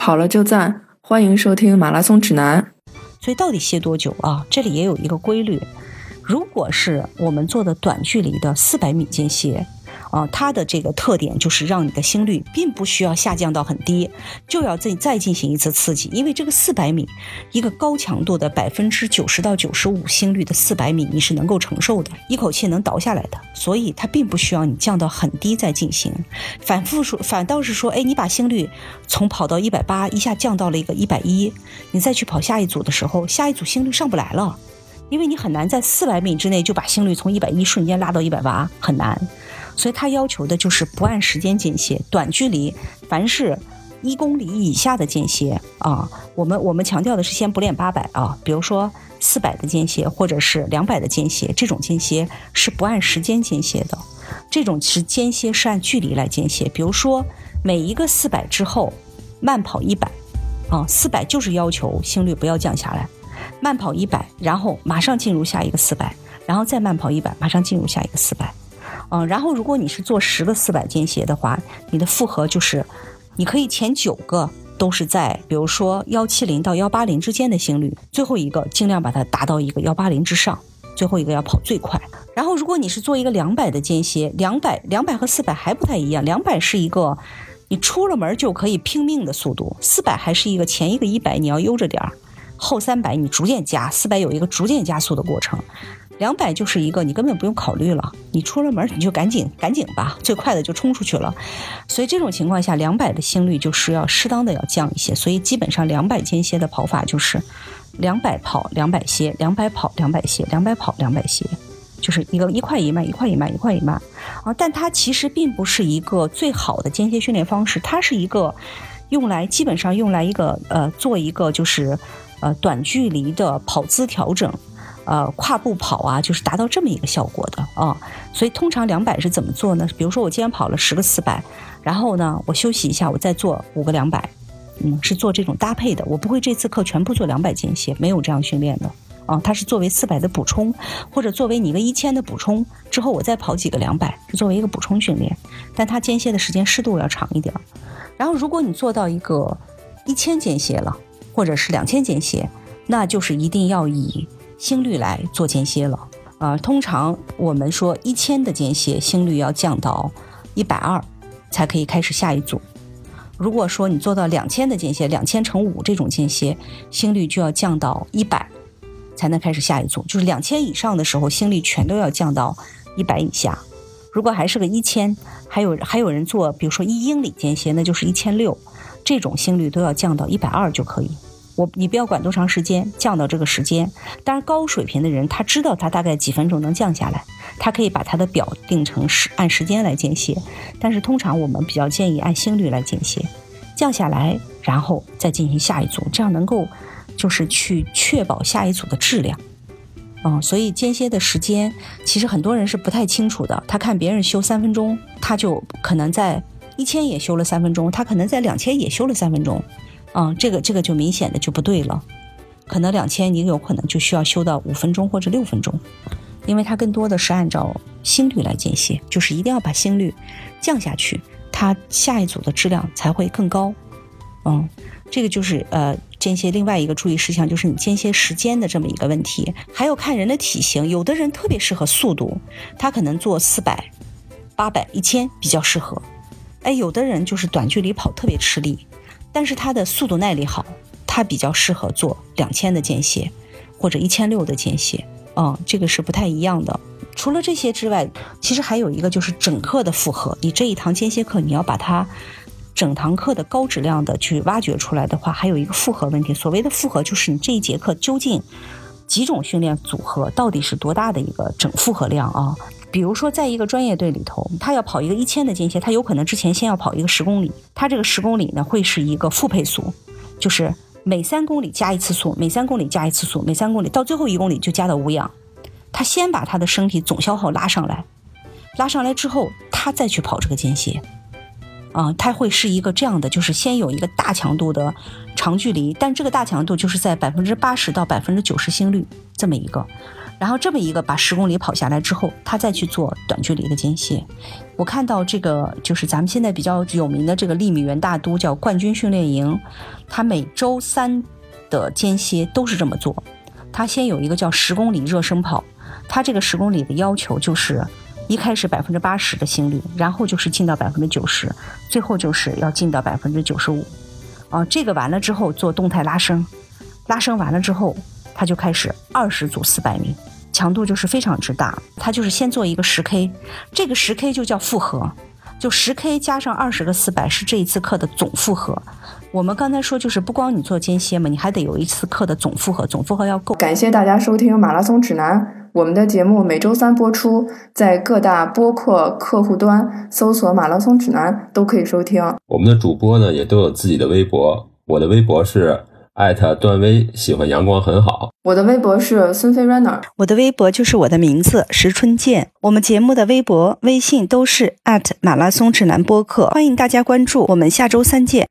跑了就赞，欢迎收听马拉松指南。所以到底歇多久啊？这里也有一个规律，如果是我们做的短距离的四百米间歇。啊，它的这个特点就是让你的心率并不需要下降到很低，就要再再进行一次刺激，因为这个四百米，一个高强度的百分之九十到九十五心率的四百米，你是能够承受的，一口气能倒下来的，所以它并不需要你降到很低再进行，反复说，反倒是说，哎，你把心率从跑到一百八一下降到了一个一百一，你再去跑下一组的时候，下一组心率上不来了，因为你很难在四百米之内就把心率从一百一瞬间拉到一百八，很难。所以它要求的就是不按时间间歇，短距离，凡是一公里以下的间歇啊，我们我们强调的是先不练八百啊，比如说四百的间歇或者是两百的间歇，这种间歇是不按时间间歇的，这种是间歇是按距离来间歇，比如说每一个四百之后慢跑一百，啊，四百就是要求心率不要降下来，慢跑一百，然后马上进入下一个四百，然后再慢跑一百，马上进入下一个四百。嗯，然后如果你是做十个四百间歇的话，你的负荷就是，你可以前九个都是在，比如说幺七零到幺八零之间的心率，最后一个尽量把它达到一个幺八零之上，最后一个要跑最快。然后如果你是做一个两百的间歇，两百两百和四百还不太一样，两百是一个你出了门就可以拼命的速度，四百还是一个前一个一百你要悠着点儿，后三百你逐渐加，四百有一个逐渐加速的过程。两百就是一个，你根本不用考虑了，你出了门你就赶紧赶紧吧，最快的就冲出去了。所以这种情况下，两百的心率就是要适当的要降一些。所以基本上两百间歇的跑法就是两百跑两百歇，两百跑两百歇，两百跑两百歇，就是一个一块一慢，一块一慢，一块一慢啊。但它其实并不是一个最好的间歇训练方式，它是一个用来基本上用来一个呃做一个就是呃短距离的跑姿调整。呃，跨步跑啊，就是达到这么一个效果的啊。所以通常两百是怎么做呢？比如说我今天跑了十个四百，然后呢，我休息一下，我再做五个两百，嗯，是做这种搭配的。我不会这次课全部做两百间歇，没有这样训练的啊。它是作为四百的补充，或者作为你一个一千的补充，之后我再跑几个两百，是作为一个补充训练。但它间歇的时间适度要长一点。然后如果你做到一个一千间歇了，或者是两千间歇，那就是一定要以。心率来做间歇了，啊，通常我们说一千的间歇心率要降到一百二，才可以开始下一组。如果说你做到两千的间歇，两千乘五这种间歇，心率就要降到一百，才能开始下一组。就是两千以上的时候，心率全都要降到一百以下。如果还是个一千，还有还有人做，比如说一英里间歇，那就是一千六，这种心率都要降到一百二就可以。我你不要管多长时间，降到这个时间。当然，高水平的人他知道他大概几分钟能降下来，他可以把他的表定成时按时间来间歇。但是通常我们比较建议按心率来间歇，降下来，然后再进行下一组，这样能够就是去确保下一组的质量。嗯，所以间歇的时间其实很多人是不太清楚的。他看别人休三分钟，他就可能在一千也休了三分钟，他可能在两千也休了三分钟。嗯，这个这个就明显的就不对了，可能两千你有可能就需要修到五分钟或者六分钟，因为它更多的是按照心率来间歇，就是一定要把心率降下去，它下一组的质量才会更高。嗯，这个就是呃间歇另外一个注意事项，就是你间歇时间的这么一个问题，还有看人的体型，有的人特别适合速度，他可能做四百、八百、一千比较适合，哎，有的人就是短距离跑特别吃力。但是它的速度耐力好，它比较适合做两千的间歇，或者一千六的间歇，嗯，这个是不太一样的。除了这些之外，其实还有一个就是整课的负荷。你这一堂间歇课，你要把它整堂课的高质量的去挖掘出来的话，还有一个负荷问题。所谓的负荷，就是你这一节课究竟几种训练组合，到底是多大的一个整负荷量啊？比如说，在一个专业队里头，他要跑一个一千的间歇，他有可能之前先要跑一个十公里。他这个十公里呢，会是一个负配速，就是每三公里加一次速，每三公里加一次速，每三公里到最后一公里就加到无氧。他先把他的身体总消耗拉上来，拉上来之后，他再去跑这个间歇。啊，它会是一个这样的，就是先有一个大强度的长距离，但这个大强度就是在百分之八十到百分之九十心率这么一个，然后这么一个把十公里跑下来之后，他再去做短距离的间歇。我看到这个就是咱们现在比较有名的这个利米元大都叫冠军训练营，他每周三的间歇都是这么做，他先有一个叫十公里热身跑，他这个十公里的要求就是。一开始百分之八十的心率，然后就是进到百分之九十，最后就是要进到百分之九十五，啊，这个完了之后做动态拉伸，拉伸完了之后，他就开始二十组四百米，强度就是非常之大。他就是先做一个十 K，这个十 K 就叫负荷，就十 K 加上二十个四百是这一次课的总负荷。我们刚才说就是不光你做间歇嘛，你还得有一次课的总负荷，总负荷要够。感谢大家收听马拉松指南。我们的节目每周三播出，在各大播客客户端搜索“马拉松指南”都可以收听。我们的主播呢也都有自己的微博，我的微博是艾特段威，喜欢阳光很好。我的微博是孙飞 runner，我的微博就是我的名字石春健。我们节目的微博、微信都是艾特马拉松指南播客，欢迎大家关注。我们下周三见。